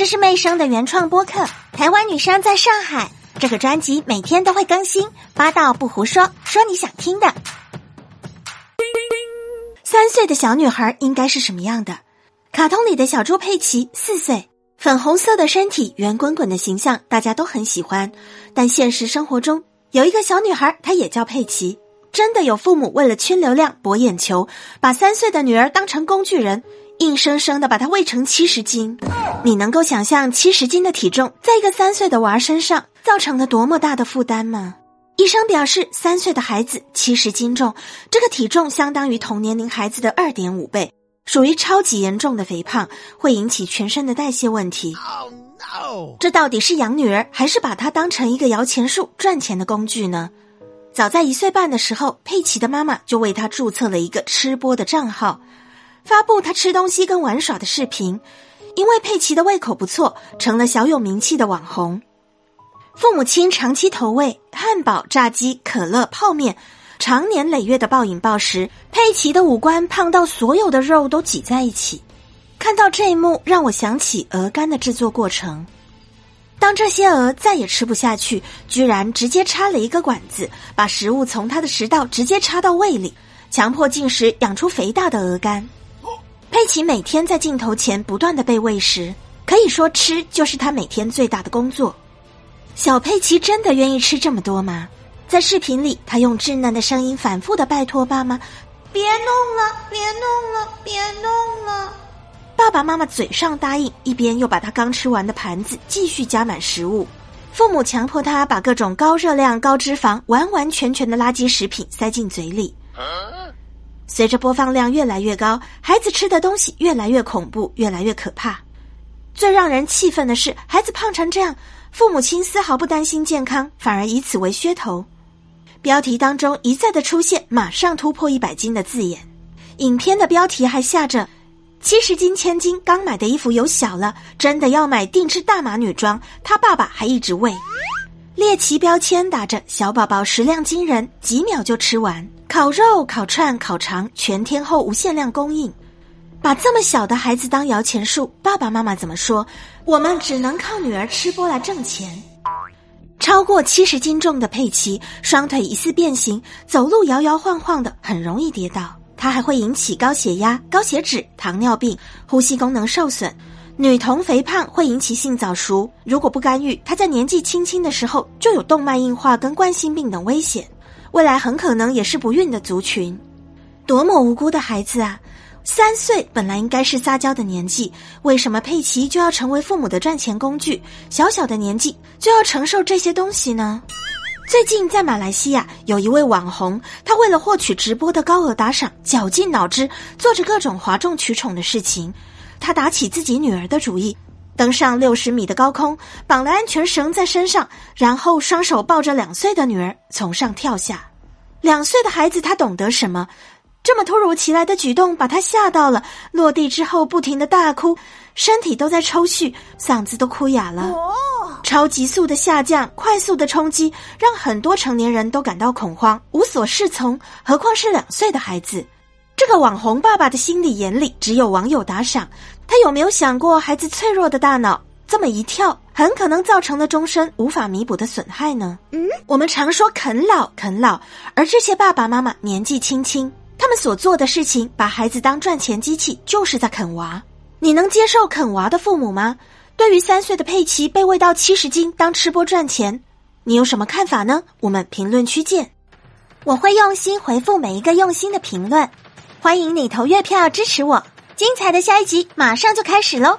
这是妹生的原创播客，台湾女生在上海。这个专辑每天都会更新，八道不胡说，说你想听的。三岁的小女孩应该是什么样的？卡通里的小猪佩奇四岁，粉红色的身体，圆滚滚的形象，大家都很喜欢。但现实生活中有一个小女孩，她也叫佩奇。真的有父母为了圈流量、博眼球，把三岁的女儿当成工具人。硬生生的把他喂成七十斤，你能够想象七十斤的体重在一个三岁的娃身上造成了多么大的负担吗？医生表示，三岁的孩子七十斤重，这个体重相当于同年龄孩子的二点五倍，属于超级严重的肥胖，会引起全身的代谢问题。这到底是养女儿，还是把她当成一个摇钱树赚钱的工具呢？早在一岁半的时候，佩奇的妈妈就为他注册了一个吃播的账号。发布他吃东西跟玩耍的视频，因为佩奇的胃口不错，成了小有名气的网红。父母亲长期投喂汉堡、炸鸡、可乐、泡面，常年累月的暴饮暴食，佩奇的五官胖到所有的肉都挤在一起。看到这一幕，让我想起鹅肝的制作过程。当这些鹅再也吃不下去，居然直接插了一个管子，把食物从它的食道直接插到胃里，强迫进食，养出肥大的鹅肝。佩奇每天在镜头前不断的被喂食，可以说吃就是他每天最大的工作。小佩奇真的愿意吃这么多吗？在视频里，他用稚嫩的声音反复的拜托爸妈：“别弄了，别弄了，别弄了。”爸爸妈妈嘴上答应，一边又把他刚吃完的盘子继续加满食物。父母强迫他把各种高热量、高脂肪、完完全全的垃圾食品塞进嘴里。随着播放量越来越高，孩子吃的东西越来越恐怖，越来越可怕。最让人气愤的是，孩子胖成这样，父母亲丝毫不担心健康，反而以此为噱头。标题当中一再的出现“马上突破一百斤”的字眼，影片的标题还下着“七十斤千金，刚买的衣服有小了，真的要买定制大码女装”。他爸爸还一直喂。猎奇标签打着“小宝宝食量惊人，几秒就吃完”。烤肉、烤串、烤肠，全天候无限量供应。把这么小的孩子当摇钱树，爸爸妈妈怎么说？我们只能靠女儿吃播来挣钱。超过七十斤重的佩奇，双腿疑似变形，走路摇摇晃晃的，很容易跌倒。它还会引起高血压、高血脂、糖尿病、呼吸功能受损。女童肥胖会引起性早熟，如果不干预，她在年纪轻轻的时候就有动脉硬化跟冠心病等危险。未来很可能也是不孕的族群，多么无辜的孩子啊！三岁本来应该是撒娇的年纪，为什么佩奇就要成为父母的赚钱工具？小小的年纪就要承受这些东西呢？最近在马来西亚有一位网红，他为了获取直播的高额打赏，绞尽脑汁做着各种哗众取宠的事情。他打起自己女儿的主意。登上六十米的高空，绑了安全绳在身上，然后双手抱着两岁的女儿从上跳下。两岁的孩子他懂得什么？这么突如其来的举动把他吓到了，落地之后不停的大哭，身体都在抽搐，嗓子都哭哑了。超急速的下降，快速的冲击，让很多成年人都感到恐慌，无所适从，何况是两岁的孩子？这个网红爸爸的心理眼里只有网友打赏。他有没有想过孩子脆弱的大脑这么一跳，很可能造成了终身无法弥补的损害呢？嗯，我们常说啃老啃老，而这些爸爸妈妈年纪轻轻，他们所做的事情，把孩子当赚钱机器，就是在啃娃。你能接受啃娃的父母吗？对于三岁的佩奇被喂到七十斤当吃播赚钱，你有什么看法呢？我们评论区见，我会用心回复每一个用心的评论，欢迎你投月票支持我。精彩的下一集马上就开始喽！